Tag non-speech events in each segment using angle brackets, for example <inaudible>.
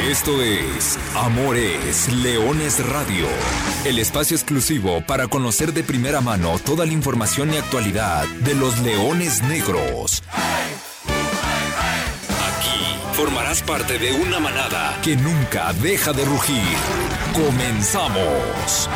Esto es Amores Leones Radio, el espacio exclusivo para conocer de primera mano toda la información y actualidad de los leones negros. Aquí formarás parte de una manada que nunca deja de rugir. Comenzamos.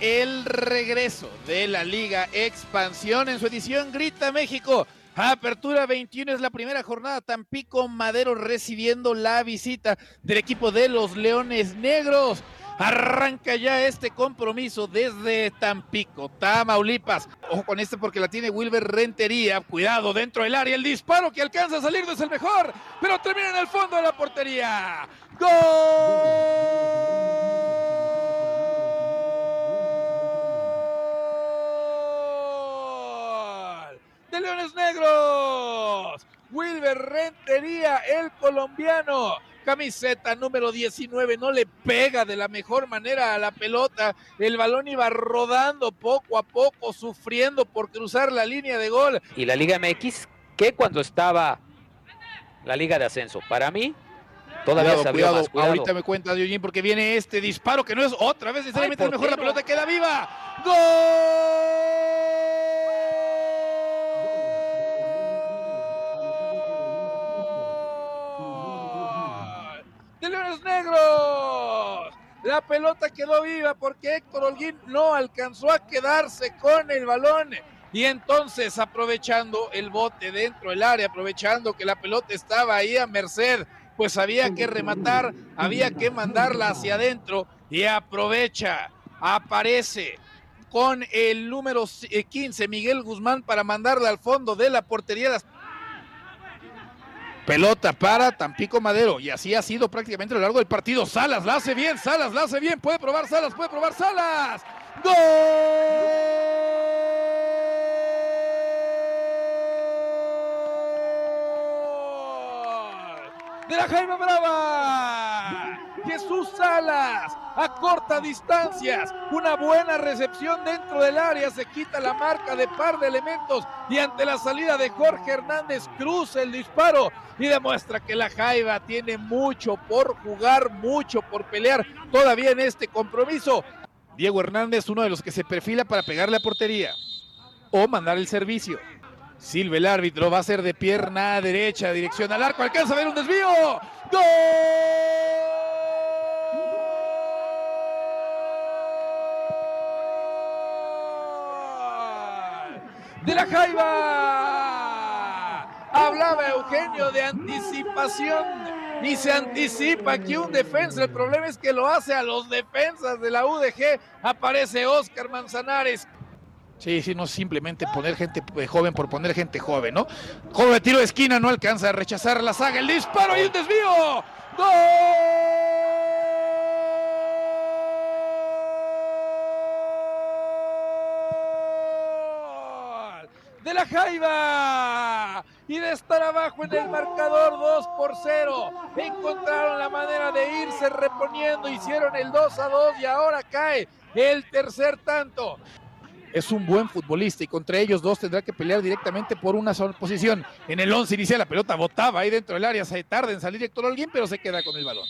El regreso de la Liga Expansión en su edición Grita México Apertura 21 es la primera jornada. Tampico Madero recibiendo la visita del equipo de los Leones Negros. Arranca ya este compromiso desde Tampico, Tamaulipas. Ojo con este porque la tiene Wilber Rentería. Cuidado dentro del área. El disparo que alcanza a salir no es el mejor, pero termina en el fondo de la portería. ¡Gol! De Leones Negros. Wilber Rentería, el colombiano. Camiseta número 19, no le pega de la mejor manera a la pelota. El balón iba rodando poco a poco, sufriendo por cruzar la línea de gol. Y la Liga MX, que cuando estaba la Liga de Ascenso, para mí, todavía se cuidado, más. Cuidado. Ahorita me cuenta Diogín porque viene este disparo que no es otra vez necesariamente mejor, la pelota queda viva. ¡Gol! La pelota quedó viva porque Héctor Holguín no alcanzó a quedarse con el balón. Y entonces, aprovechando el bote dentro del área, aprovechando que la pelota estaba ahí a merced, pues había que rematar, había que mandarla hacia adentro y aprovecha, aparece con el número 15, Miguel Guzmán, para mandarla al fondo de la portería. Pelota para Tampico Madero. Y así ha sido prácticamente a lo largo del partido. Salas la hace bien, Salas la hace bien. Puede probar Salas, puede probar Salas. ¡Gol! De la Jaime Brava. Jesús Salas a corta distancias. Una buena recepción dentro del área. Se quita la marca de par de elementos. Y ante la salida de Jorge Hernández, cruza el disparo y demuestra que la Jaiba tiene mucho por jugar, mucho por pelear todavía en este compromiso. Diego Hernández, uno de los que se perfila para pegarle a portería o mandar el servicio. Silva el árbitro va a ser de pierna derecha, dirección al arco, alcanza a ver un desvío. ¡Gol! De la Jaiba. Hablaba Eugenio de anticipación y se anticipa que un defensa, el problema es que lo hace a los defensas de la UDG. Aparece Oscar Manzanares. Sí, sí, no simplemente poner gente joven por poner gente joven, ¿no? Joven tiro de esquina no alcanza a rechazar la saga, el disparo y un desvío. ¡Gol! La Jaiba. Y de estar abajo en el marcador 2 por 0. Encontraron la manera de irse reponiendo. Hicieron el 2 a 2 y ahora cae el tercer tanto. Es un buen futbolista y contra ellos dos tendrá que pelear directamente por una sola posición. En el 11 inicial la pelota botaba ahí dentro del área. Se tarda en salir Héctor Holguín, pero se queda con el balón.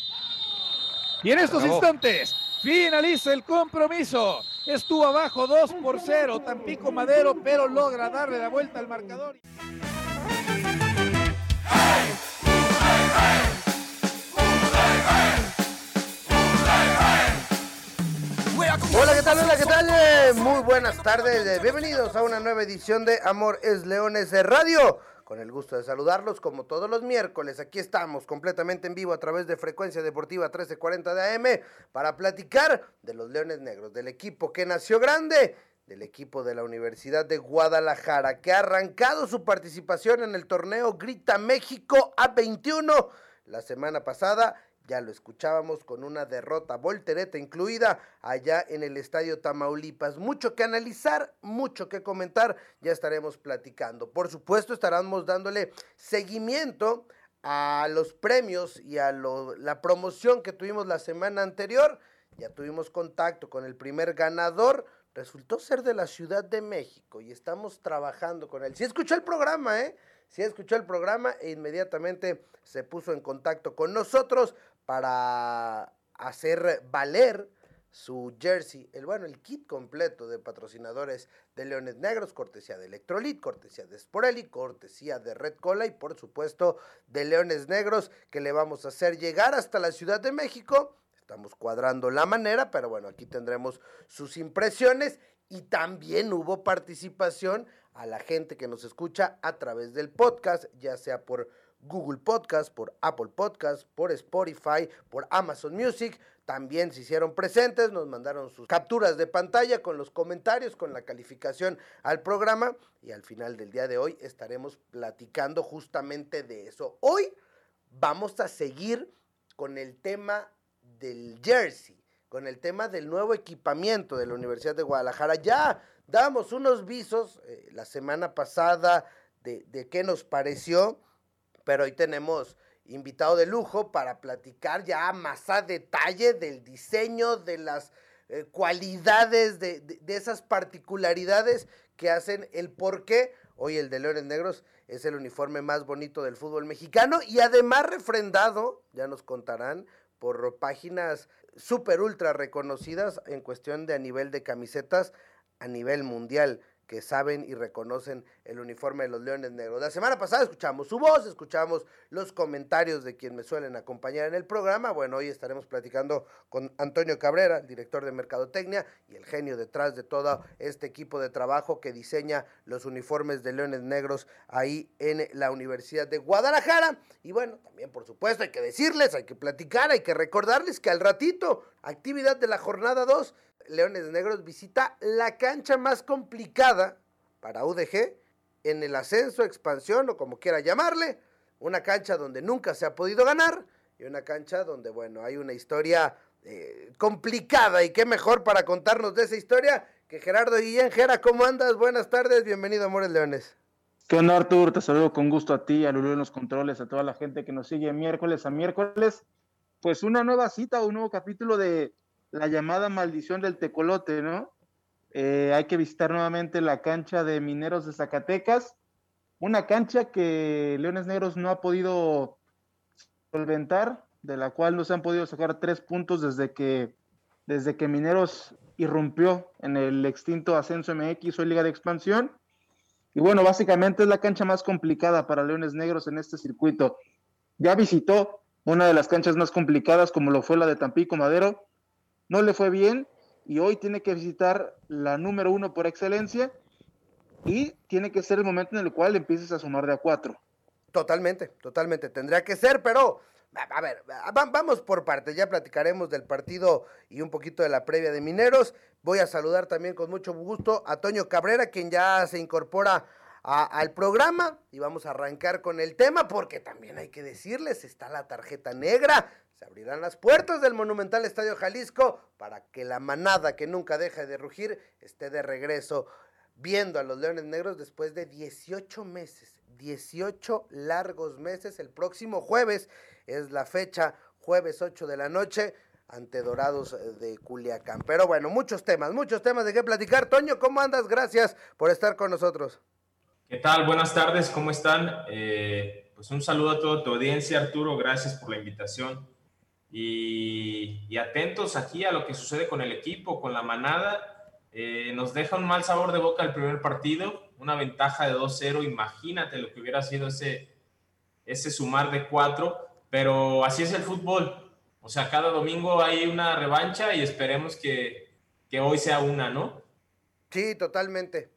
Y en estos instantes finaliza el compromiso. Estuvo abajo 2 por 0 Tampico Madero, pero logra darle la vuelta al marcador. Hola, ¿qué tal? Hola, ¿qué tal? Muy buenas tardes. Bienvenidos a una nueva edición de Amor es Leones de Radio. Con el gusto de saludarlos como todos los miércoles. Aquí estamos completamente en vivo a través de Frecuencia Deportiva 1340 de AM para platicar de los Leones Negros, del equipo que nació grande, del equipo de la Universidad de Guadalajara, que ha arrancado su participación en el torneo Grita México A21 la semana pasada ya lo escuchábamos con una derrota voltereta incluida allá en el Estadio Tamaulipas. Mucho que analizar, mucho que comentar, ya estaremos platicando. Por supuesto, estaremos dándole seguimiento a los premios y a la promoción que tuvimos la semana anterior. Ya tuvimos contacto con el primer ganador. Resultó ser de la Ciudad de México y estamos trabajando con él. Si escuchó el programa, ¿eh? sí escuchó el programa e inmediatamente se puso en contacto con nosotros para hacer valer su jersey, el bueno, el kit completo de patrocinadores de Leones Negros, cortesía de Electrolit, cortesía de Sporelli, cortesía de Red Cola y por supuesto de Leones Negros que le vamos a hacer llegar hasta la Ciudad de México. Estamos cuadrando la manera, pero bueno, aquí tendremos sus impresiones y también hubo participación a la gente que nos escucha a través del podcast, ya sea por Google Podcast, por Apple Podcast, por Spotify, por Amazon Music. También se hicieron presentes, nos mandaron sus capturas de pantalla con los comentarios, con la calificación al programa y al final del día de hoy estaremos platicando justamente de eso. Hoy vamos a seguir con el tema del jersey, con el tema del nuevo equipamiento de la Universidad de Guadalajara. Ya damos unos visos eh, la semana pasada de, de qué nos pareció pero hoy tenemos invitado de lujo para platicar ya más a detalle del diseño, de las eh, cualidades, de, de, esas particularidades que hacen el por qué hoy el de Leones Negros es el uniforme más bonito del fútbol mexicano y además refrendado, ya nos contarán, por páginas súper ultra reconocidas en cuestión de a nivel de camisetas a nivel mundial que saben y reconocen el uniforme de los Leones Negros. La semana pasada escuchamos su voz, escuchamos los comentarios de quien me suelen acompañar en el programa. Bueno, hoy estaremos platicando con Antonio Cabrera, director de Mercadotecnia y el genio detrás de todo este equipo de trabajo que diseña los uniformes de Leones Negros ahí en la Universidad de Guadalajara. Y bueno, también por supuesto hay que decirles, hay que platicar, hay que recordarles que al ratito, actividad de la jornada 2, Leones Negros visita la cancha más complicada para UDG en el ascenso, expansión o como quiera llamarle. Una cancha donde nunca se ha podido ganar y una cancha donde, bueno, hay una historia eh, complicada y qué mejor para contarnos de esa historia que Gerardo Guillén. Gera, ¿cómo andas? Buenas tardes, bienvenido Amores Leones. Qué honor, Artur, te saludo con gusto a ti, a Lulú en los controles, a toda la gente que nos sigue miércoles a miércoles. Pues una nueva cita, un nuevo capítulo de la llamada maldición del tecolote, ¿no? Eh, hay que visitar nuevamente la cancha de Mineros de Zacatecas, una cancha que Leones Negros no ha podido solventar, de la cual no se han podido sacar tres puntos desde que, desde que Mineros irrumpió en el extinto Ascenso MX o Liga de Expansión. Y bueno, básicamente es la cancha más complicada para Leones Negros en este circuito. Ya visitó una de las canchas más complicadas como lo fue la de Tampico Madero, no le fue bien y hoy tiene que visitar la número uno por excelencia y tiene que ser el momento en el cual empieces a sumar de a cuatro. Totalmente, totalmente, tendría que ser, pero a ver, vamos por partes, ya platicaremos del partido y un poquito de la previa de Mineros. Voy a saludar también con mucho gusto a Toño Cabrera, quien ya se incorpora al programa y vamos a arrancar con el tema porque también hay que decirles, está la tarjeta negra, se abrirán las puertas del monumental Estadio Jalisco para que la manada que nunca deja de rugir esté de regreso viendo a los Leones Negros después de 18 meses, 18 largos meses. El próximo jueves es la fecha, jueves 8 de la noche ante Dorados de Culiacán. Pero bueno, muchos temas, muchos temas de qué platicar. Toño, ¿cómo andas? Gracias por estar con nosotros. ¿Qué tal? Buenas tardes, ¿cómo están? Eh, pues un saludo a toda tu audiencia, Arturo, gracias por la invitación. Y, atentos aquí a lo que sucede con el equipo, con la manada. Eh, nos deja un mal sabor de boca el primer partido, una ventaja de 2-0, imagínate lo que hubiera sido ese, ese sumar de 4, pero así es el fútbol. O sea, cada domingo hay una revancha y esperemos que, que hoy sea una, ¿no? Sí, totalmente.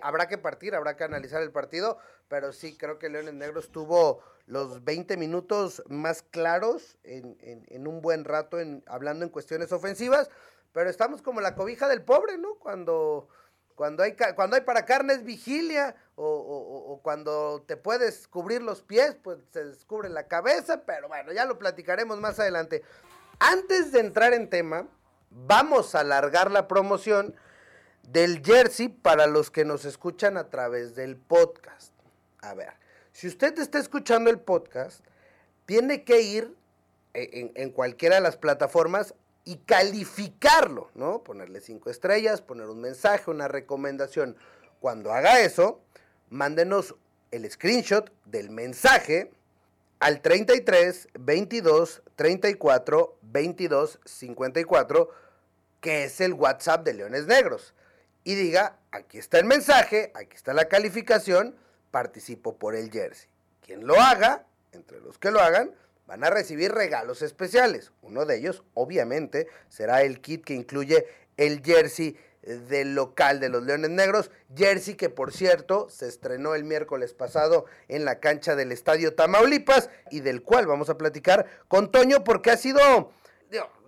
habrá que partir, habrá que analizar el partido, pero sí, creo que Leones Negros tuvo los 20 minutos más claros en, un buen rato en, hablando en cuestiones ofensivas, pero estamos como la cobija del pobre, ¿no? Cuando, cuando, hay, cuando hay para carnes vigilia o, o cuando te puedes cubrir los pies, pues se descubre la cabeza, pero bueno, ya lo platicaremos más adelante. Antes de entrar en tema, vamos a alargar la promoción del jersey para los que nos escuchan a través del podcast. A ver, si usted está escuchando el podcast, tiene que ir en, en, cualquiera de las plataformas y calificarlo, ¿no? Ponerle cinco estrellas, poner un mensaje, una recomendación. Cuando haga eso, mándenos el screenshot del mensaje al 33 22 34 22 54, que es el WhatsApp de Leones Negros. Y diga, aquí está el mensaje, aquí está la calificación, participo por el jersey. Quien lo haga, entre los que lo hagan, van a recibir regalos especiales. Uno de ellos, obviamente, será el kit que incluye el jersey del local de los Leones Negros, jersey que por cierto se estrenó el miércoles pasado en la cancha del Estadio Tamaulipas y del cual vamos a platicar con Toño porque ha sido,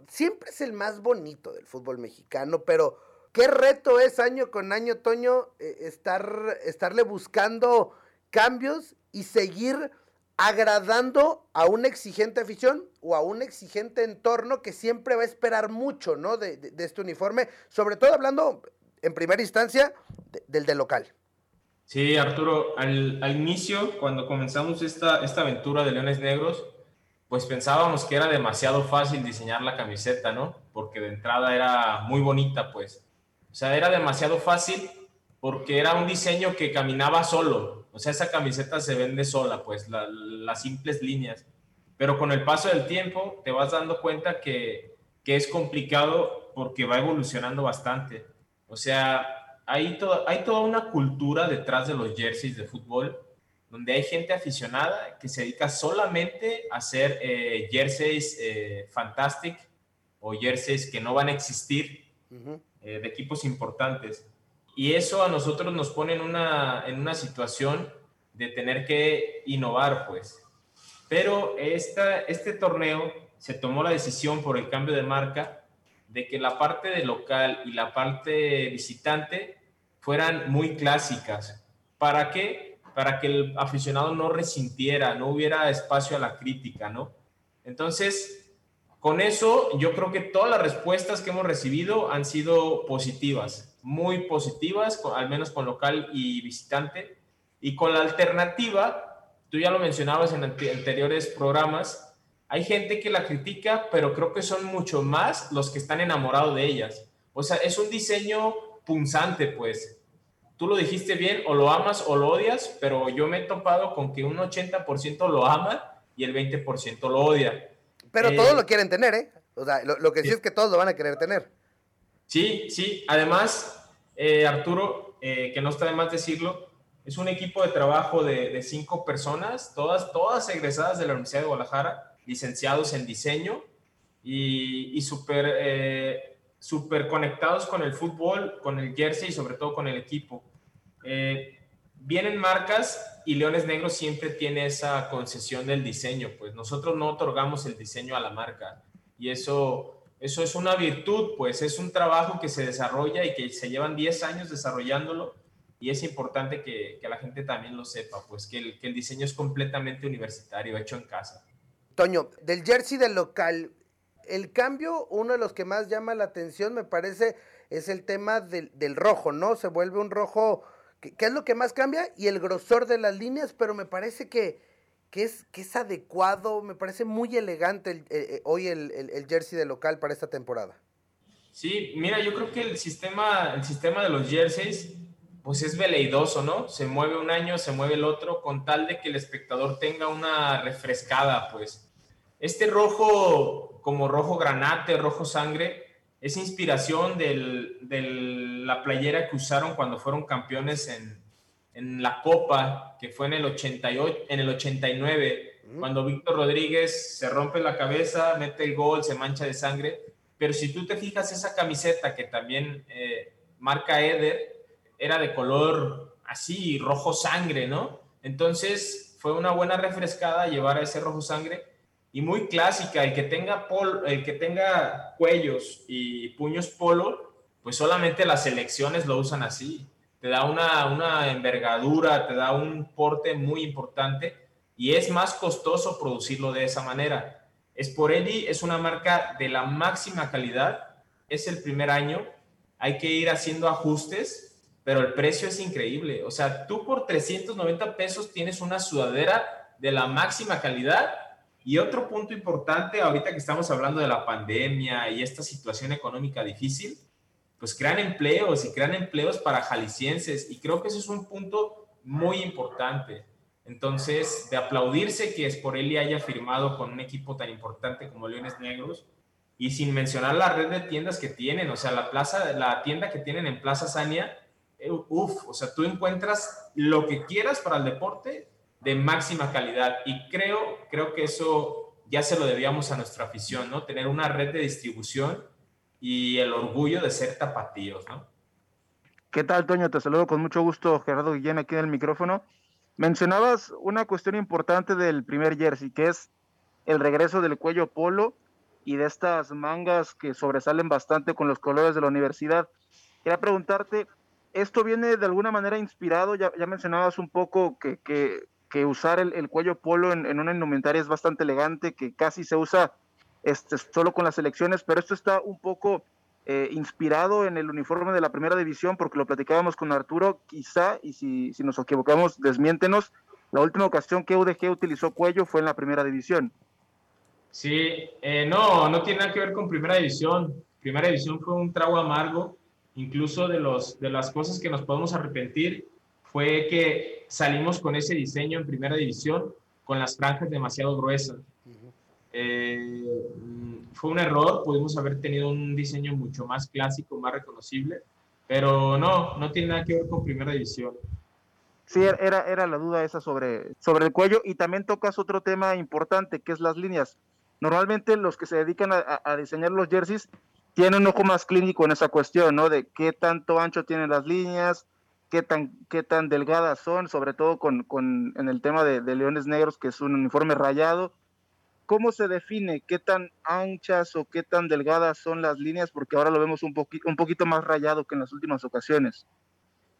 siempre es el más bonito del fútbol mexicano, pero qué reto es año con año, Toño, eh, estar, estarle buscando cambios y seguir agradando a una exigente afición o a un exigente entorno que siempre va a esperar mucho, ¿no? De, este uniforme, sobre todo hablando en primera instancia del de local. Sí, Arturo, al, inicio, cuando comenzamos esta, esta aventura de Leones Negros, pues pensábamos que era demasiado fácil diseñar la camiseta, ¿no? Porque de entrada era muy bonita, pues. O sea, era demasiado fácil porque era un diseño que caminaba solo, o sea, esa camiseta se vende sola, pues las simples líneas. Pero con el paso del tiempo te vas dando cuenta que, que es complicado porque va evolucionando bastante. O sea, hay, hay toda una cultura detrás de los jerseys de fútbol donde hay gente aficionada que se dedica solamente a hacer eh, jerseys eh, fantastic o jerseys que no van a existir eh, de equipos importantes. Y eso a nosotros nos pone en una, en una situación de tener que innovar, pues. Pero esta, este torneo se tomó la decisión por el cambio de marca de que la parte de local y la parte visitante fueran muy clásicas. ¿Para qué? Para que el aficionado no resintiera, no hubiera espacio a la crítica, ¿no? Entonces, con eso yo creo que todas las respuestas que hemos recibido han sido positivas muy positivas, al menos con local y visitante. Y con la alternativa, tú ya lo mencionabas en anteriores programas, hay gente que la critica, pero creo que son mucho más los que están enamorados de ellas. O sea, es un diseño punzante, pues. Tú lo dijiste bien, o lo amas o lo odias, pero yo me he topado con que un 80% lo ama y el 20% lo odia. Pero todos eh, lo quieren tener, ¿eh? O sea, lo, que sí es que todos lo van a querer tener. Sí, sí. Además, eh, Arturo, eh, que no está de más decirlo, es un equipo de trabajo de, cinco personas, todas, todas egresadas de la Universidad de Guadalajara, licenciados en diseño y, y súper eh, super conectados con el fútbol, con el jersey y sobre todo con el equipo. vienen marcas y Leones Negros siempre tiene esa concesión del diseño, pues nosotros no otorgamos el diseño a la marca y eso eso es una virtud, pues es un trabajo que se desarrolla y que se llevan 10 años desarrollándolo y es importante que, la gente también lo sepa, pues que el, que el, diseño es completamente universitario, hecho en casa. Toño, del jersey del local, el cambio, uno de los que más llama la atención, me parece, es el tema del, del rojo, ¿no? Se vuelve un rojo, ¿qué es lo que más cambia? Y el grosor de las líneas, pero me parece que que es, que es adecuado, me parece muy elegante eh, eh, hoy el, el, jersey de local para esta temporada. Sí, mira, yo creo que el sistema, el sistema de los jerseys, pues es veleidoso, ¿no? Se mueve un año, se mueve el otro, con tal de que el espectador tenga una refrescada, pues. Este rojo, como rojo granate, rojo sangre, es inspiración de la playera que usaron cuando fueron campeones en, en la Copa, que fue en el, 88, en el 89, cuando Víctor Rodríguez se rompe la cabeza, mete el gol, se mancha de sangre. Pero si tú te fijas, esa camiseta que también eh, marca Eder, era de color así, rojo sangre, ¿no? Entonces fue una buena refrescada llevar a ese rojo sangre y muy clásica. El que tenga, pol, el que tenga cuellos y puños polo, pues solamente las selecciones lo usan así te da una, una envergadura, te da un porte muy importante y es más costoso producirlo de esa manera. Sporelli es una marca de la máxima calidad, es el primer año, hay que ir haciendo ajustes, pero el precio es increíble. O sea, tú por 390 pesos tienes una sudadera de la máxima calidad. Y otro punto importante, ahorita que estamos hablando de la pandemia y esta situación económica difícil, pues crean empleos y crean empleos para jaliscienses y creo que eso es un punto muy importante. Entonces, de aplaudirse que Sporelli haya firmado con un equipo tan importante como Leones Negros y sin mencionar la red de tiendas que tienen, o sea, la plaza, la tienda que tienen en Plaza Sania, eh, uff, o sea, tú encuentras lo que quieras para el deporte de máxima calidad y creo, creo que eso ya se lo debíamos a nuestra afición, ¿no? Tener una red de distribución y el orgullo de ser tapatíos, ¿no? ¿Qué tal, Toño? Te saludo con mucho gusto, Gerardo Guillén, aquí en el micrófono. Mencionabas una cuestión importante del primer jersey, que es el regreso del cuello polo y de estas mangas que sobresalen bastante con los colores de la universidad. Quería preguntarte, ¿esto viene de alguna manera inspirado? Ya, ya mencionabas un poco que, que, que usar el, el, cuello polo en, en, una indumentaria es bastante elegante, que casi se usa este, solo con las selecciones, pero esto está un poco eh, inspirado en el uniforme de la primera división, porque lo platicábamos con Arturo, quizá, y si, si nos equivocamos, desmiéntenos, la última ocasión que UDG utilizó cuello fue en la primera división. Sí, eh, no, no tiene nada que ver con primera división. Primera división fue un trago amargo, incluso de, los, de las cosas que nos podemos arrepentir fue que salimos con ese diseño en primera división con las franjas demasiado gruesas. Uh -huh. eh, fue un error, pudimos haber tenido un diseño mucho más clásico, más reconocible, pero no, no tiene nada que ver con primera división. Sí, era, era la duda esa sobre, sobre el cuello y también tocas otro tema importante que es las líneas. Normalmente los que se dedican a, a diseñar los jerseys tienen un ojo más clínico en esa cuestión, ¿no? De qué tanto ancho tienen las líneas, qué tan, qué tan delgadas son, sobre todo con, con en el tema de, Leones Negros, que es un uniforme rayado. ¿Cómo se define qué tan anchas o qué tan delgadas son las líneas? Porque ahora lo vemos un, poqui, un poquito más rayado que en las últimas ocasiones.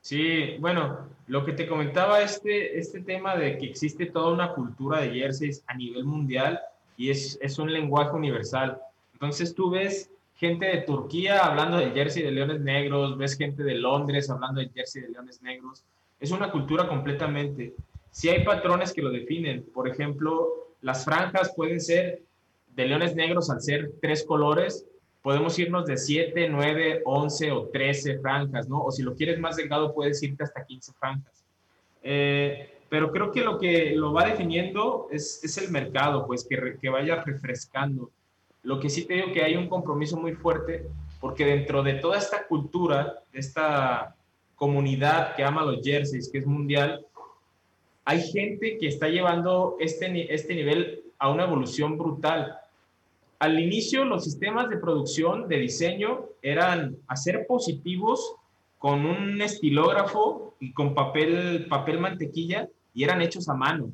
Sí, bueno, lo que te comentaba este, este tema de que existe toda una cultura de jerseys a nivel mundial y es, es un lenguaje universal. Entonces tú ves gente de Turquía hablando del jersey de leones negros, ves gente de Londres hablando del jersey de leones negros. Es una cultura completamente. Si sí hay patrones que lo definen, por ejemplo, las franjas pueden ser de leones negros al ser tres colores, podemos irnos de 7, 9, 11 o 13 franjas, ¿no? O si lo quieres más delgado, puedes irte hasta 15 franjas. Eh, pero creo que lo que lo va definiendo es, es el mercado, pues que, que vaya refrescando. Lo que sí te digo que hay un compromiso muy fuerte porque dentro de toda esta cultura, de esta comunidad que ama los jerseys, que es mundial, hay gente que está llevando este, este nivel a una evolución brutal. Al inicio, los sistemas de producción, de diseño, eran hacer positivos con un estilógrafo y con papel, papel mantequilla y eran hechos a mano.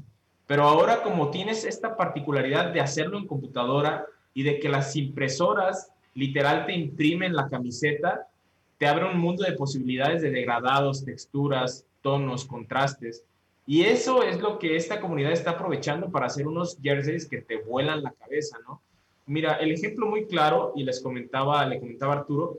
Pero ahora, como tienes esta particularidad de hacerlo en computadora, y de que las impresoras literal te imprimen la camiseta, te abre un mundo de posibilidades de degradados, texturas, tonos, contrastes. Y eso es lo que esta comunidad está aprovechando para hacer unos jerseys que te vuelan la cabeza, ¿no? Mira, el ejemplo muy claro, y les comentaba, le comentaba Arturo,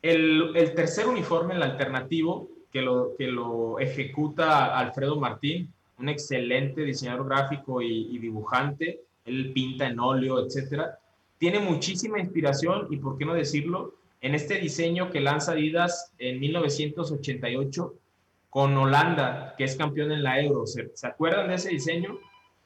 el, el tercer uniforme, el alternativo, que lo, que lo ejecuta Alfredo Martín, un excelente diseñador gráfico y, y dibujante, él pinta en óleo, etcétera tiene muchísima inspiración y, por qué no decirlo, en este diseño que lanza Adidas en 1988 con Holanda, que es campeón en la Euro. ¿Se, ¿Se, acuerdan de ese diseño?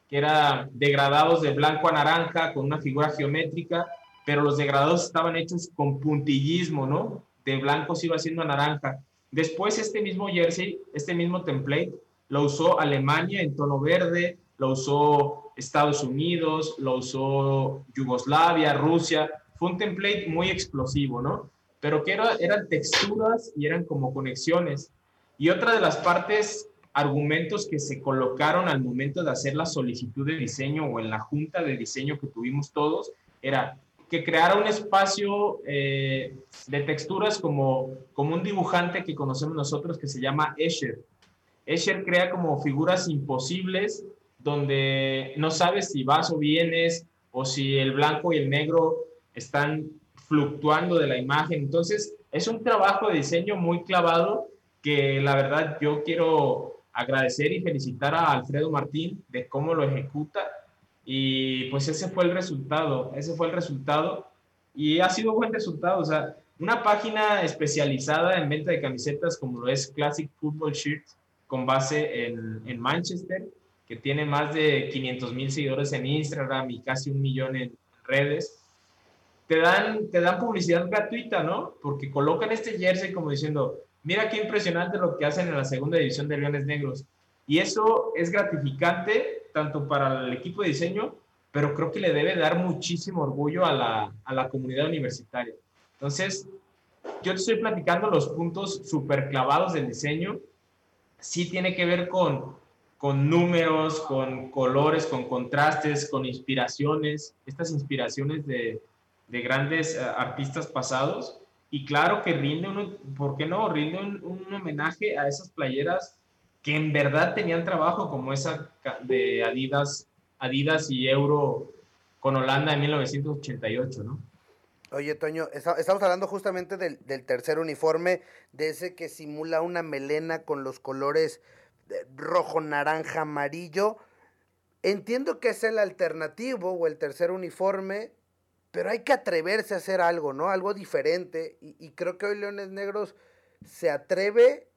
Que era degradados de blanco a naranja con una figura geométrica, pero los degradados estaban hechos con puntillismo, ¿no? De blanco se iba haciendo a naranja. Después este mismo jersey, este mismo template, lo usó Alemania en tono verde, lo usó Estados Unidos, lo usó Yugoslavia, Rusia. Fue un template muy explosivo, ¿no? Pero que era, eran texturas y eran como conexiones. Y otra de las partes, argumentos que se colocaron al momento de hacer la solicitud de diseño o en la junta de diseño que tuvimos todos, era que creara un espacio eh, de texturas como, como un dibujante que conocemos nosotros que se llama Escher. Escher crea como figuras imposibles donde no sabes si vas o vienes o si el blanco y el negro están fluctuando de la imagen. Entonces, es un trabajo de diseño muy clavado que la verdad yo quiero agradecer y felicitar a Alfredo Martín de cómo lo ejecuta. Y pues ese fue el resultado, ese fue el resultado. Y ha sido buen resultado. O sea, una página especializada en venta de camisetas como lo es Classic Football Shirts con base en, en Manchester, que tiene más de 500 mil seguidores en Instagram y casi un millón en redes, te dan, te dan publicidad gratuita, ¿no? Porque colocan este jersey como diciendo, mira qué impresionante lo que hacen en la segunda división de Leones Negros. Y eso es gratificante tanto para el equipo de diseño, pero creo que le debe dar muchísimo orgullo a la, a la comunidad universitaria. Entonces, yo te estoy platicando los puntos súper clavados del diseño. Sí tiene que ver con, con números, con colores, con contrastes, con inspiraciones, estas inspiraciones de, de grandes eh, artistas pasados. Y claro que rinde, un, ¿por qué no? Rinde un, un, homenaje a esas playeras que en verdad tenían trabajo, como esa de Adidas, Adidas y Euro con Holanda en 1988, ¿no? Oye, Toño, estamos hablando justamente del, del, tercer uniforme, de ese que simula una melena con los colores rojo, naranja, amarillo. Entiendo que es el alternativo o el tercer uniforme, pero hay que atreverse a hacer algo, ¿no? Algo diferente. Y, creo que hoy Leones Negros se atreve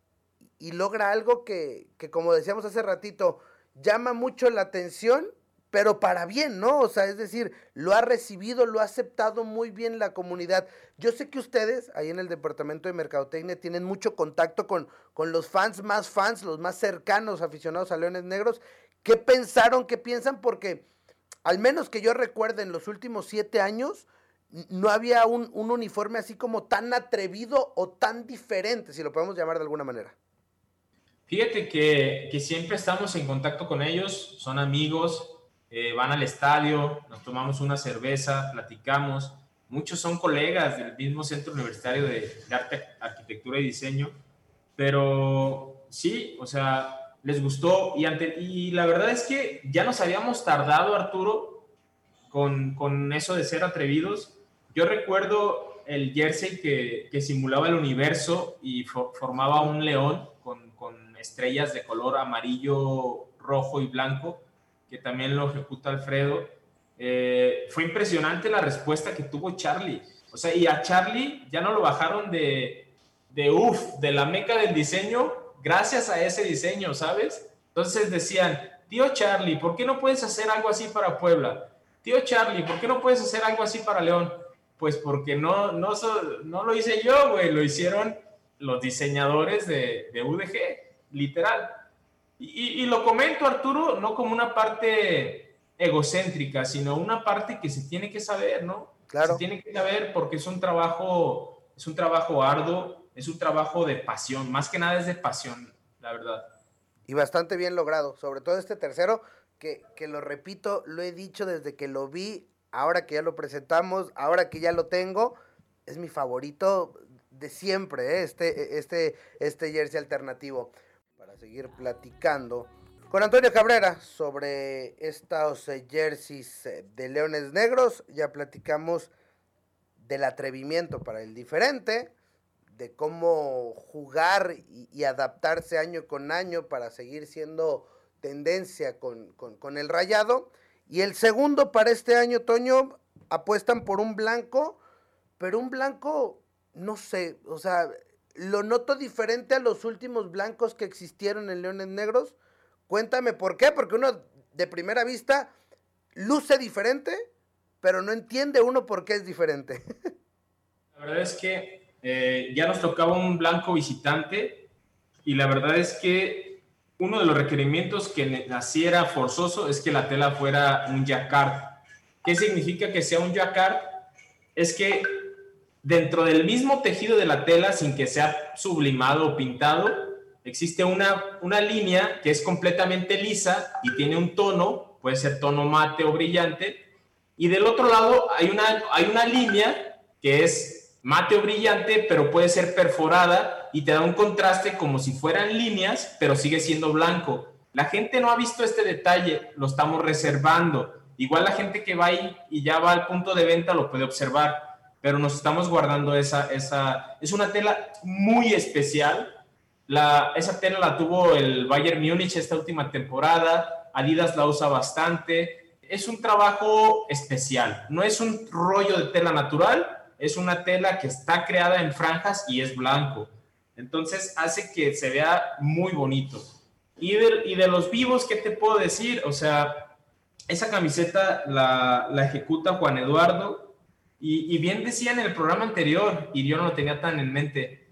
y logra algo que, que, como decíamos hace ratito, llama mucho la atención, pero para bien, ¿no? O sea, es decir, lo ha recibido, lo ha aceptado muy bien la comunidad. Yo sé que ustedes, ahí en el departamento de Mercadotecnia, tienen mucho contacto con, con los fans más fans, los más cercanos aficionados a Leones Negros. ¿Qué pensaron, qué piensan? Porque al menos que yo recuerde, en los últimos siete años, no había un, uniforme así como tan atrevido o tan diferente, si lo podemos llamar de alguna manera. Fíjate que, siempre estamos en contacto con ellos, son amigos, eh, van al estadio, nos tomamos una cerveza, platicamos. Muchos son colegas del mismo Centro Universitario de, de Arte, Arquitectura y Diseño, pero sí, o sea, les gustó y, ante, y la verdad es que ya nos habíamos tardado, Arturo, con, con eso de ser atrevidos. Yo recuerdo el jersey que, que simulaba el universo y formaba un león con, con, estrellas de color amarillo, rojo y blanco, que también lo ejecuta Alfredo. Eh, fue impresionante la respuesta que tuvo Charlie. O sea, y a Charlie ya no lo bajaron de, de uff, de la meca del diseño gracias a ese diseño, ¿sabes? Entonces decían, tío Charlie, ¿por qué no puedes hacer algo así para Puebla? Tío Charlie, ¿por qué no puedes hacer algo así para León? Pues porque no, no, no lo hice yo, güey, lo hicieron los diseñadores de, de UDG, literal. Y, y, lo comento, Arturo, no como una parte egocéntrica, sino una parte que se tiene que saber, ¿no? Claro. Se tiene que saber porque es un trabajo, es un trabajo arduo, es un trabajo de pasión, más que nada es de pasión, la verdad. Y bastante bien logrado, sobre todo este tercero, que, que lo repito, lo he dicho desde que lo vi, ahora que ya lo presentamos, ahora que ya lo tengo, es mi favorito de siempre, ¿eh? este, este, este jersey alternativo. Seguir platicando con Antonio Cabrera sobre estos eh, jerseys eh, de Leones Negros, ya platicamos del atrevimiento para el diferente, de cómo jugar y, adaptarse año con año para seguir siendo tendencia con, con, el rayado. Y el segundo para este año, Toño, apuestan por un blanco, pero un blanco, no sé, o sea, lo noto diferente a los últimos blancos que existieron en Leones Negros. Cuéntame por qué, porque uno de primera vista luce diferente, pero no entiende uno por qué es diferente. La verdad es que eh, ya nos tocaba un blanco visitante y la verdad es que uno de los requerimientos que naciera forzoso es que la tela fuera un jacquard. ¿Qué significa que sea un jacquard? Es que dentro del mismo tejido de la tela, sin que sea sublimado o pintado, existe una, una línea que es completamente lisa y tiene un tono, puede ser tono mate o brillante, y del otro lado hay una, hay una línea que es mate o brillante, pero puede ser perforada y te da un contraste como si fueran líneas, pero sigue siendo blanco. La gente no ha visto este detalle, lo estamos reservando. Igual la gente que va ahí y ya va al punto de venta lo puede observar, pero nos estamos guardando esa, esa, es una tela muy especial. La, esa tela la tuvo el Bayern Múnich esta última temporada, Adidas la usa bastante. Es un trabajo especial, no es un rollo de tela natural, es una tela que está creada en franjas y es blanco. Entonces hace que se vea muy bonito. Y de, y de los vivos, ¿qué te puedo decir? O sea, esa camiseta la, la ejecuta Juan Eduardo y, bien decía en el programa anterior, y yo no lo tenía tan en mente,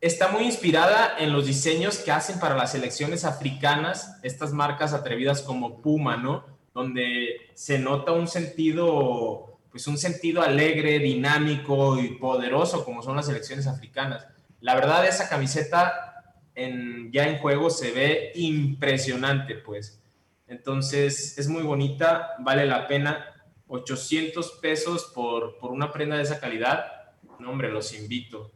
está muy inspirada en los diseños que hacen para las selecciones africanas, estas marcas atrevidas como Puma, ¿no? Donde se nota un sentido, pues un sentido alegre, dinámico y poderoso como son las selecciones africanas. La verdad, esa camiseta ya en juego se ve impresionante, pues. Entonces, es muy bonita, vale la pena. 800 pesos por, por una prenda de esa calidad. No, hombre, los invito.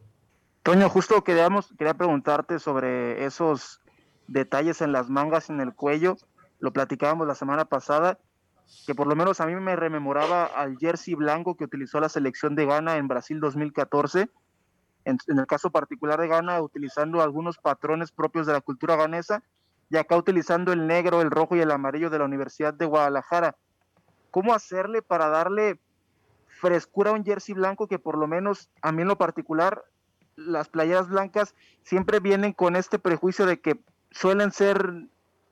Toño, justo queríamos, quería preguntarte sobre esos detalles en las mangas, en el cuello. Lo platicábamos la semana pasada, que por lo menos a mí me rememoraba al jersey blanco que utilizó la selección de Ghana en Brasil 2014 en, el caso particular de Ghana, utilizando algunos patrones propios de la cultura ganesa, y acá utilizando el negro, el rojo y el amarillo de la Universidad de Guadalajara. ¿Cómo hacerle para darle frescura a un jersey blanco que por lo menos a mí en lo particular, las playeras blancas siempre vienen con este prejuicio de que suelen ser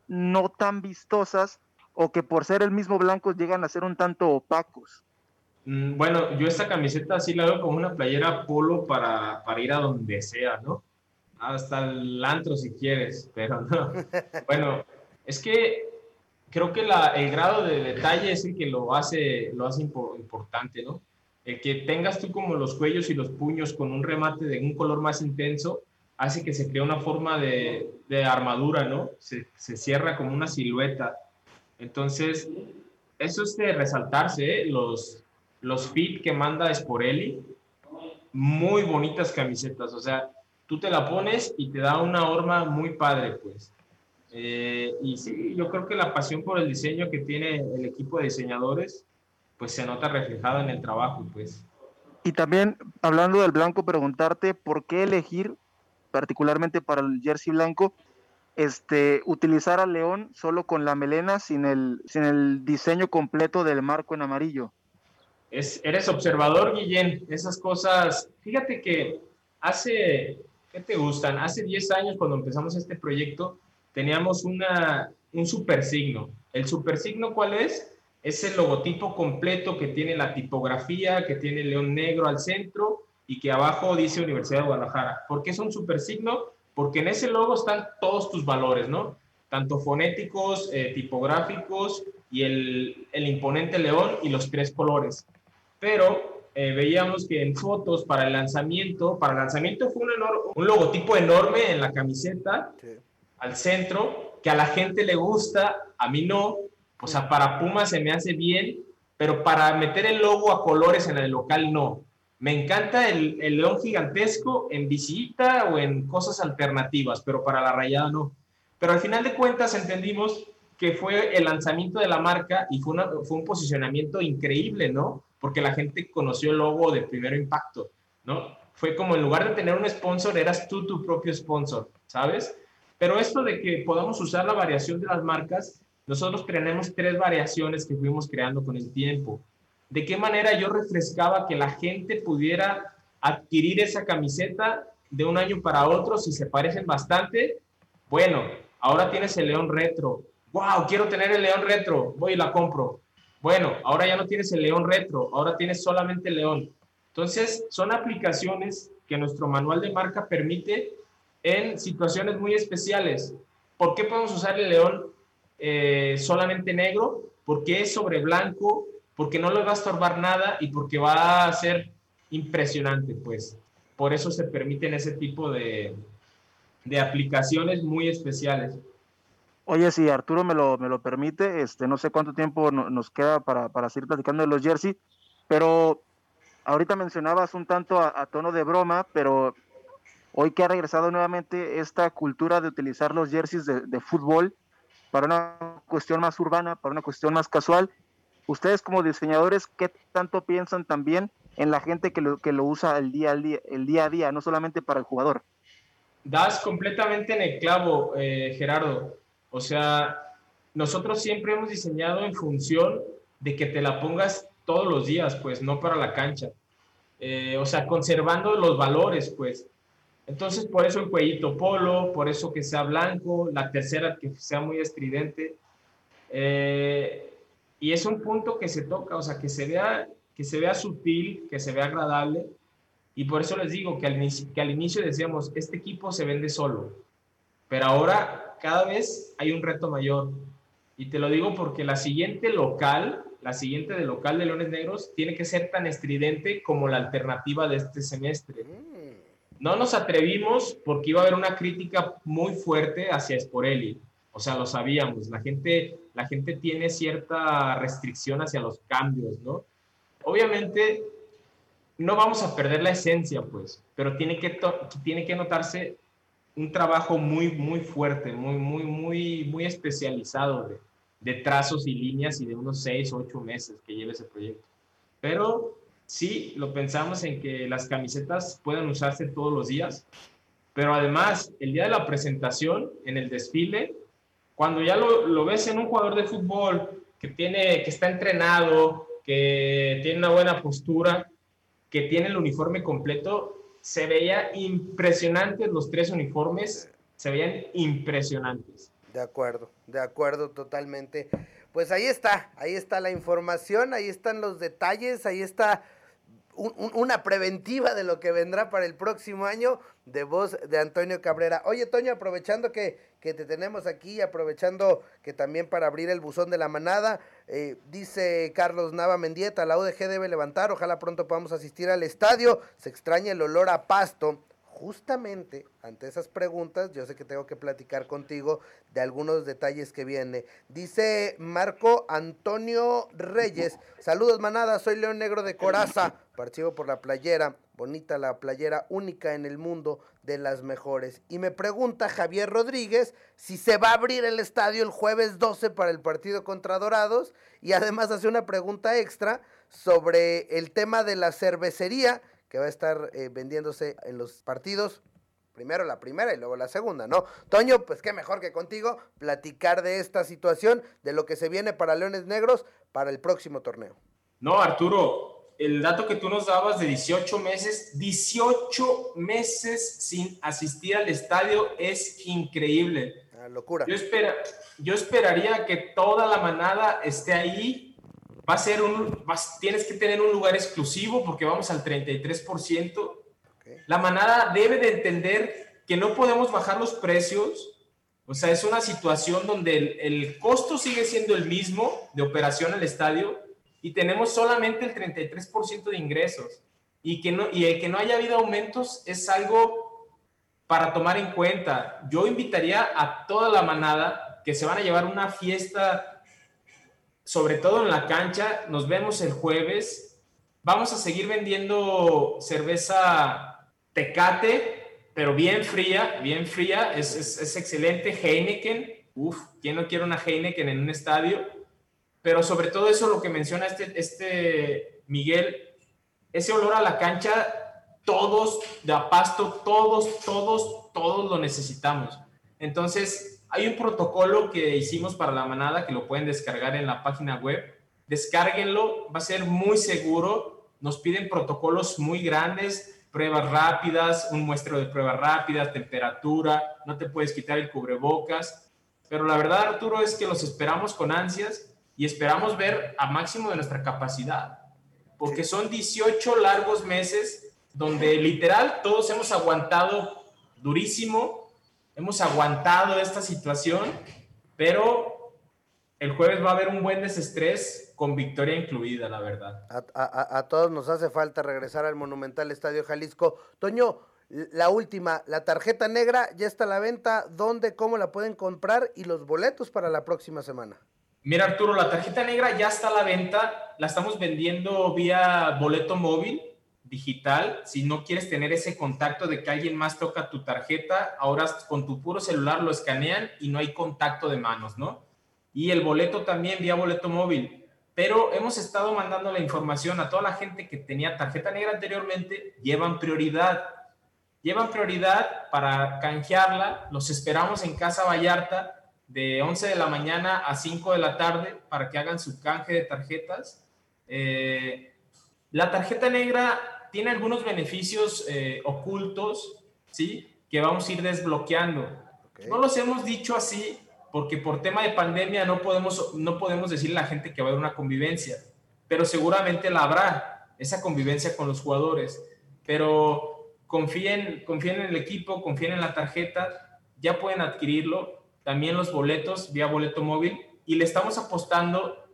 no tan vistosas o que por ser el mismo blanco llegan a ser un tanto opacos? Mm, bueno, yo esta camiseta sí la veo como una playera polo para, para ir a donde sea, ¿no? Hasta el antro si quieres, pero no. <laughs> Bueno, es que creo que el grado de detalle es el que lo hace, lo hace importante, ¿no? El que tengas tú como los cuellos y los puños con un remate de un color más intenso hace que se cree una forma de, de armadura, ¿no? Se, se, cierra como una silueta. Entonces, eso es de resaltarse, ¿eh? Los, los fit que manda Sporelli, muy bonitas camisetas, o sea, tú te la pones y te da una horma muy padre, pues. Eh, y sí, yo creo que la pasión por el diseño que tiene el equipo de diseñadores, pues se nota reflejada en el trabajo, pues. Y también, hablando del blanco, preguntarte por qué elegir, particularmente para el jersey blanco, este, utilizar al león solo con la melena, sin el, sin el diseño completo del marco en amarillo eres observador, Guillén, esas cosas. Fíjate que hace, ¿qué te gustan? Hace 10 años cuando empezamos este proyecto teníamos una, un supersigno. ¿El supersigno cuál es? Es el logotipo completo que tiene la tipografía, que tiene el león negro al centro y que abajo dice Universidad de Guadalajara. ¿Por qué es un supersigno? Porque en ese logo están todos tus valores, ¿no? Tanto fonéticos, eh, tipográficos y el, el imponente león y los tres colores pero eh, veíamos que en fotos para el lanzamiento, para el lanzamiento fue un, un logotipo enorme en la camiseta, al centro, que a la gente le gusta, a mí no, o sea, para Puma se me hace bien, pero para meter el logo a colores en el local no. Me encanta el, el león gigantesco en visita o en cosas alternativas, pero para la rayada no. Pero al final de cuentas entendimos que fue el lanzamiento de la marca y fue, fue un posicionamiento increíble, ¿no? porque la gente conoció el logo de Primero Impacto, ¿no? Fue como en lugar de tener un sponsor, eras tú tu propio sponsor, ¿sabes? Pero esto de que podamos usar la variación de las marcas, nosotros tenemos tres variaciones que fuimos creando con el tiempo. ¿De qué manera yo refrescaba que la gente pudiera adquirir esa camiseta de un año para otro si se parecen bastante? Bueno, ahora tienes el León Retro. ¡Wow! Quiero tener el León Retro. Voy y la compro. Bueno, ahora ya no tienes el león retro, ahora tienes solamente el león. Entonces, son aplicaciones que nuestro manual de marca permite en situaciones muy especiales. ¿Por qué podemos usar el león eh, solamente negro? Porque es sobre blanco, porque no le va a estorbar nada y porque va a ser impresionante, pues. Por eso se permiten ese tipo de, de aplicaciones muy especiales. Oye, si Arturo me lo, me lo permite, este, no sé cuánto tiempo nos queda para, para, seguir platicando de los jerseys, pero ahorita mencionabas un tanto a, tono de broma, pero hoy que ha regresado nuevamente esta cultura de utilizar los jerseys de, fútbol para una cuestión más urbana, para una cuestión más casual, ustedes como diseñadores, ¿qué tanto piensan también en la gente que lo, que lo usa el día, día, el día a día, no solamente para el jugador? Das completamente en el clavo, eh, Gerardo. O sea, nosotros siempre hemos diseñado en función de que te la pongas todos los días, pues, no para la cancha. Eh, o sea, conservando los valores, pues. Entonces, por eso el cuellito polo, por eso que sea blanco, la tercera que sea muy estridente. Eh, y es un punto que se toca, o sea, que se vea, que se vea sutil, que se vea agradable. Y por eso les digo que al, inicio, que al inicio decíamos, este equipo se vende solo. Pero ahora cada vez hay un reto mayor. Y te lo digo porque la siguiente local, la siguiente de local de Leones Negros, tiene que ser tan estridente como la alternativa de este semestre. No nos atrevimos porque iba a haber una crítica muy fuerte hacia Sporelli. O sea, lo sabíamos. La gente, la gente tiene cierta restricción hacia los cambios, ¿no? Obviamente, no vamos a perder la esencia, pues, pero tiene que, tiene que notarse un trabajo muy, muy fuerte, muy, muy, muy, muy especializado de, de trazos y líneas y de unos seis o ocho meses que lleve ese proyecto. Pero sí lo pensamos en que las camisetas pueden usarse todos los días, pero además el día de la presentación, en el desfile, cuando ya lo, ves en un jugador de fútbol que, tiene, que está entrenado, que tiene una buena postura, que tiene el uniforme completo, se veía impresionantes los tres uniformes, se veían impresionantes. De acuerdo, de acuerdo totalmente. Pues ahí está, ahí está la información, ahí están los detalles, ahí está una preventiva de lo que vendrá para el próximo año de voz de Antonio Cabrera. Oye, Toño, aprovechando que, que te tenemos aquí, aprovechando que también para abrir el buzón de la manada, eh, dice Carlos Nava Mendieta, la UDG debe levantar, ojalá pronto podamos asistir al estadio, se extraña el olor a pasto justamente ante esas preguntas, yo sé que tengo que platicar contigo de algunos detalles que viene. Dice Marco Antonio Reyes, saludos manada, soy León Negro de Coraza, participo por la playera, bonita la playera, única en el mundo, de las mejores. Y me pregunta Javier Rodríguez si se va a abrir el estadio el jueves 12 para el partido contra Dorados y además hace una pregunta extra sobre el tema de la cervecería que va a estar eh, vendiéndose en los partidos. Primero la primera y luego la segunda, ¿no? Toño, pues qué mejor que contigo platicar de esta situación, de lo que se viene para Leones Negros para el próximo torneo. No, Arturo, el dato que tú nos dabas de 18 meses, 18 meses sin asistir al estadio es increíble. Una locura. Yo, espera, yo esperaría que toda la manada esté ahí va a ser un, tienes que tener un lugar exclusivo porque vamos al 33%. La manada debe de entender que no podemos bajar los precios. O sea, es una situación donde el, el costo sigue siendo el mismo de operación al estadio y tenemos solamente el 33% de ingresos. Y, que no, y el que no haya habido aumentos es algo para tomar en cuenta. Yo invitaría a toda la manada que se van a llevar una fiesta sobre todo en la cancha. Nos vemos el jueves. Vamos a seguir vendiendo cerveza Tecate, pero bien fría, bien fría. Es, es, excelente. Heineken. Uf, ¿quién no quiere una Heineken en un estadio? Pero sobre todo eso, lo que menciona este, este Miguel, ese olor a la cancha, todos de apasto, todos, todos, todos lo necesitamos. Entonces, hay un protocolo que hicimos para la manada que lo pueden descargar en la página web. Descárguenlo, va a ser muy seguro. Nos piden protocolos muy grandes, pruebas rápidas, un muestreo de pruebas rápidas, temperatura, no te puedes quitar el cubrebocas. Pero la verdad, Arturo, es que los esperamos con ansias y esperamos ver a máximo de nuestra capacidad, porque son 18 largos meses donde literal todos hemos aguantado durísimo hemos aguantado esta situación, pero el jueves va a haber un buen desestrés con victoria incluida, la verdad. A, todos nos hace falta regresar al Monumental Estadio Jalisco. Toño, la última, la tarjeta negra ya está a la venta. ¿Dónde, cómo la pueden comprar y los boletos para la próxima semana? Mira, Arturo, la tarjeta negra ya está a la venta. La estamos vendiendo vía boleto móvil digital, si no quieres tener ese contacto de que alguien más toca tu tarjeta, ahora con tu puro celular lo escanean y no hay contacto de manos, ¿no? Y el boleto también vía boleto móvil. Pero hemos estado mandando la información a toda la gente que tenía tarjeta negra anteriormente, llevan prioridad. Llevan prioridad para canjearla. Los esperamos en Casa Vallarta de 11 de la mañana a 5 de la tarde para que hagan su canje de tarjetas. Eh, la tarjeta negra tiene algunos beneficios eh, ocultos. ¿sí? Que vamos a ir desbloqueando. No los hemos dicho así porque por tema de pandemia no podemos, no podemos decirle a la gente que va a haber una convivencia, pero seguramente la habrá, esa convivencia con los jugadores. Pero confíen, confíen en el equipo, confíen en la tarjeta, ya pueden adquirirlo, también los boletos vía boleto móvil, y le estamos apostando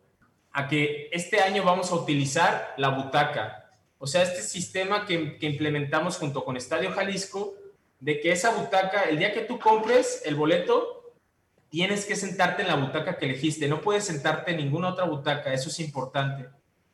a que este año vamos a utilizar la butaca. O sea, este sistema que, implementamos junto con Estadio Jalisco, de que esa butaca, el día que tú compres el boleto, tienes que sentarte en la butaca que elegiste. No puedes sentarte en ninguna otra butaca, eso es importante.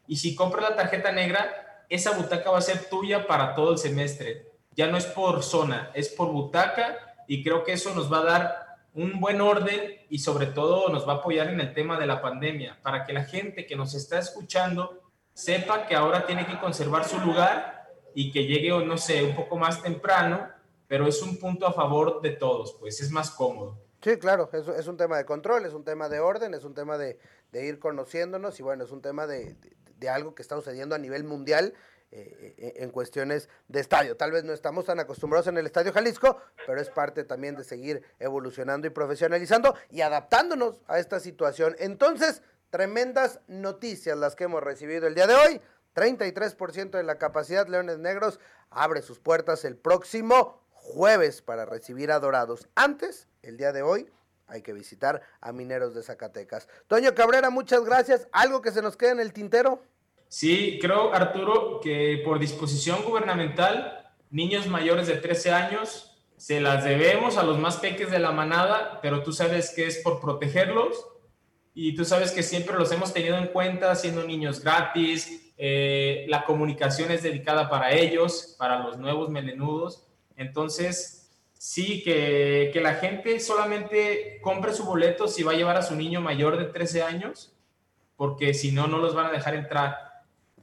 Y si compras la tarjeta negra, esa butaca va a ser tuya para todo el semestre. Ya no es por zona, es por butaca y creo que eso nos va a dar un buen orden y sobre todo nos va a apoyar en el tema de la pandemia, para que la gente que nos está escuchando sepa que ahora tiene que conservar su lugar y que llegue, no sé, un poco más temprano pero es un punto a favor de todos, pues es más cómodo. Sí, claro, es, un tema de control, es un tema de orden, es un tema de, ir conociéndonos y bueno, es un tema de, algo que está sucediendo a nivel mundial eh, eh, en cuestiones de estadio. Tal vez no estamos tan acostumbrados en el Estadio Jalisco, pero es parte también de seguir evolucionando y profesionalizando y adaptándonos a esta situación. Entonces, tremendas noticias las que hemos recibido el día de hoy. 33% de la capacidad Leones Negros abre sus puertas el próximo jueves para recibir a Dorados. Antes, el día de hoy, hay que visitar a Mineros de Zacatecas. Toño Cabrera, muchas gracias. ¿Algo que se nos quede en el tintero? Sí, creo, Arturo, que por disposición gubernamental, niños mayores de 13 años se las debemos a los más peques de la manada, pero tú sabes que es por protegerlos y tú sabes que siempre los hemos tenido en cuenta siendo niños gratis, eh, la comunicación es dedicada para ellos, para los nuevos melenudos entonces, sí, que, la gente solamente compre su boleto si va a llevar a su niño mayor de 13 años, porque si no, no los van a dejar entrar.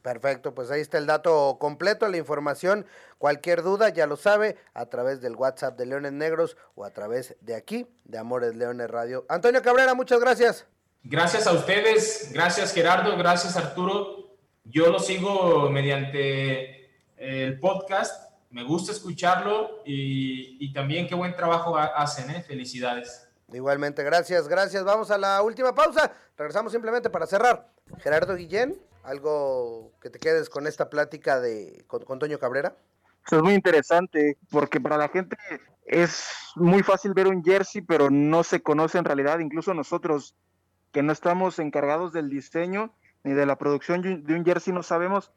Perfecto, pues ahí está el dato completo, la información. Cualquier duda, ya lo sabe, a través del WhatsApp de Leones Negros o a través de aquí, de Amores Leones Radio. Antonio Cabrera, muchas gracias. Gracias a ustedes, gracias Gerardo, gracias Arturo. Yo lo sigo mediante el podcast me gusta escucharlo y, también qué buen trabajo hacen, ¿eh? Felicidades. Igualmente, gracias, gracias. Vamos a la última pausa. Regresamos simplemente para cerrar. Gerardo Guillén, algo que te quedes con esta plática de con, Toño Cabrera. es muy interesante porque para la gente es muy fácil ver un jersey, pero no se conoce en realidad. Incluso nosotros que no estamos encargados del diseño ni de la producción de un jersey no sabemos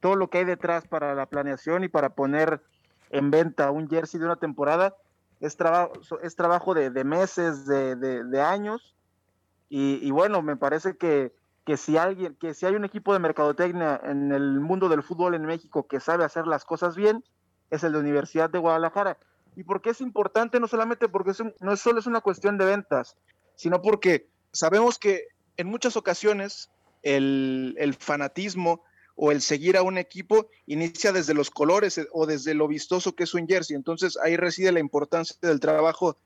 todo lo que hay detrás para la planeación y para poner en venta un jersey de una temporada es, trabajo es trabajo de, meses, de, años. Y, bueno, me parece que, que, si alguien, que si hay un equipo de mercadotecnia en el mundo del fútbol en México que sabe hacer las cosas bien, es el de Universidad de Guadalajara. ¿Y por qué es importante? No solamente porque no solo es una cuestión de ventas, sino porque sabemos que en muchas ocasiones el, fanatismo o el seguir a un equipo inicia desde los colores eh, o desde lo vistoso que es un jersey. Entonces ahí reside la importancia del trabajo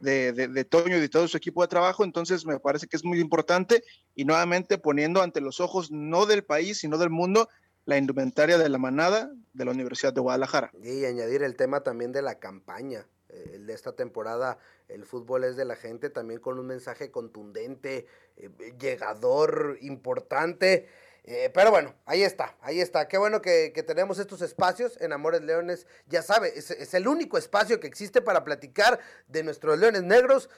de, Toño y de todo su equipo de trabajo. Entonces me parece que es muy importante y nuevamente poniendo ante los ojos no del país, sino del mundo la indumentaria de la manada de la Universidad de Guadalajara. Y añadir el tema también de la campaña. Eh, el de esta temporada, el fútbol es de la gente, también con un mensaje contundente, eh, llegador, importante. Eh, pero bueno, ahí está, ahí está. Qué bueno que, tenemos estos espacios en Amores Leones. Ya sabe, es, es, el único espacio que existe para platicar de nuestros leones negros.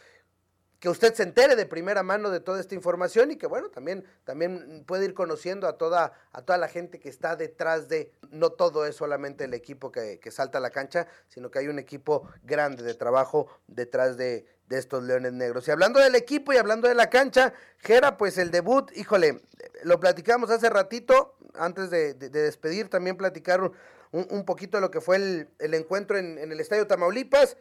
Que usted se entere de primera mano de toda esta información y que bueno, también, también puede ir conociendo a toda, a toda la gente que está detrás de, no todo es solamente el equipo que, que salta a la cancha, sino que hay un equipo grande de trabajo detrás de, de estos Leones Negros. Y hablando del equipo y hablando de la cancha, Gera, pues el debut, híjole, lo platicamos hace ratito, antes de, despedir, también platicar un, poquito de lo que fue el, encuentro en, el Estadio Tamaulipas.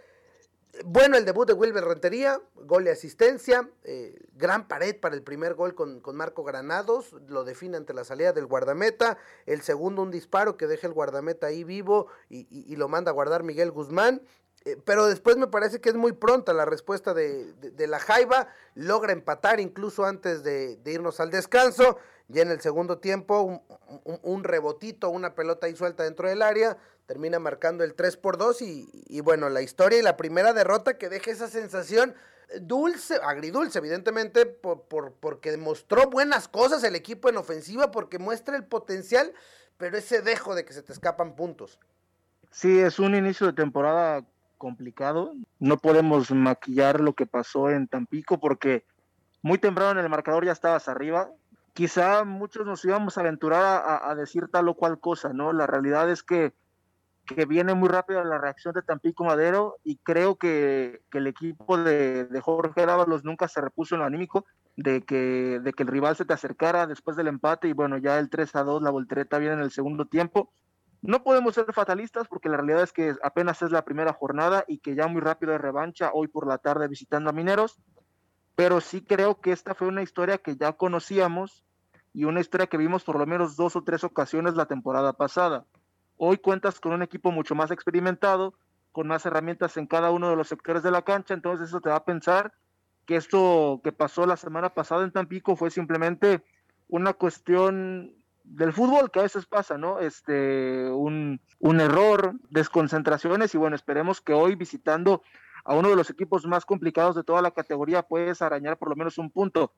Bueno, el debut de Wilber Rentería, gol de asistencia, eh, gran pared para el primer gol con, Marco Granados, lo define ante la salida del guardameta, el segundo un disparo que deja el guardameta ahí vivo y, y lo manda a guardar Miguel Guzmán, eh, pero después me parece que es muy pronta la respuesta de, la Jaiba, logra empatar incluso antes de, irnos al descanso, ya en el segundo tiempo un, rebotito, una pelota ahí suelta dentro del área, termina marcando el 3 por 2 y, bueno, la historia y la primera derrota que deja esa sensación dulce, agridulce, evidentemente, por, por, porque demostró buenas cosas el equipo en ofensiva, porque muestra el potencial, pero ese dejo de que se te escapan puntos. Sí, es un inicio de temporada complicado. No podemos maquillar lo que pasó en Tampico porque muy temprano en el marcador ya estabas arriba. Quizá muchos nos íbamos a aventurar a, decir tal o cual cosa, ¿no? La realidad es que, que viene muy rápido la reacción de Tampico Madero y creo que, el equipo de, de, Jorge Dávalos nunca se repuso en lo anímico de que, de que el rival se te acercara después del empate y bueno, ya el 3 a 2, la voltereta viene en el segundo tiempo no podemos ser fatalistas porque la realidad es que apenas es la primera jornada y que ya muy rápido de revancha hoy por la tarde visitando a Mineros, pero sí creo que esta fue una historia que ya conocíamos y una historia que vimos por lo menos dos o tres ocasiones la temporada pasada. Hoy cuentas con un equipo mucho más experimentado, con más herramientas en cada uno de los sectores de la cancha, entonces eso te va a pensar que esto que pasó la semana pasada en Tampico fue simplemente una cuestión del fútbol que a veces pasa, ¿no? Este, un, un error, desconcentraciones y bueno, esperemos que hoy visitando a uno de los equipos más complicados de toda la categoría puedes arañar por lo menos un punto.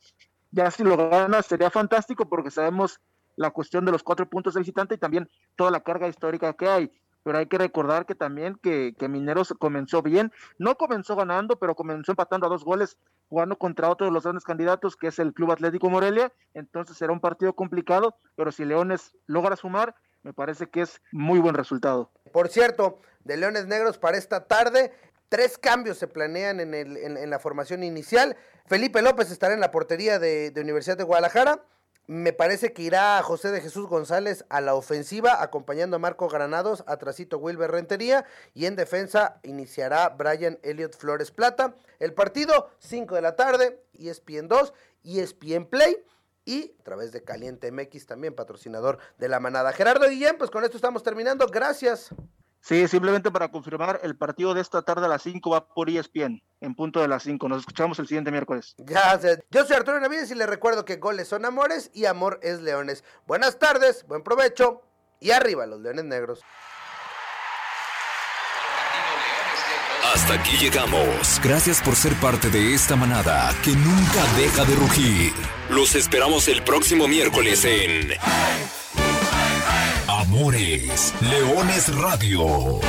Ya si lo ganas sería fantástico porque sabemos la cuestión de los cuatro puntos de visitante y también toda la carga histórica que hay pero hay que recordar que también que, que, Mineros comenzó bien, no comenzó ganando, pero comenzó empatando a dos goles, jugando contra otro de los grandes candidatos, que es el Club Atlético Morelia, entonces será un partido complicado, pero si Leones logra sumar, me parece que es muy buen resultado. Por cierto, de Leones Negros para esta tarde, tres cambios se planean en, el, en, la formación inicial. Felipe López estará en la portería de, de Universidad de Guadalajara. Me parece que irá José de Jesús González a la ofensiva, acompañando a Marco Granados, a Tracito Wilber Rentería, y en defensa iniciará Brian Elliot Flores Plata. El partido, 5 de la tarde, ESPN 2, ESPN Play y a través de Caliente MX, también patrocinador de la manada. Gerardo Guillén, pues con esto estamos terminando. Gracias. Sí, simplemente para confirmar, el partido de esta tarde a las 5 va por ESPN, en punto de las 5. Nos escuchamos el siguiente miércoles. Ya Yo soy Arturo Navides y les recuerdo que goles son amores y amor es leones. Buenas tardes, buen provecho y arriba los leones negros. Hasta aquí llegamos. Gracias por ser parte de esta manada que nunca deja de rugir. Los esperamos el próximo miércoles en... Amores, Leones Radio.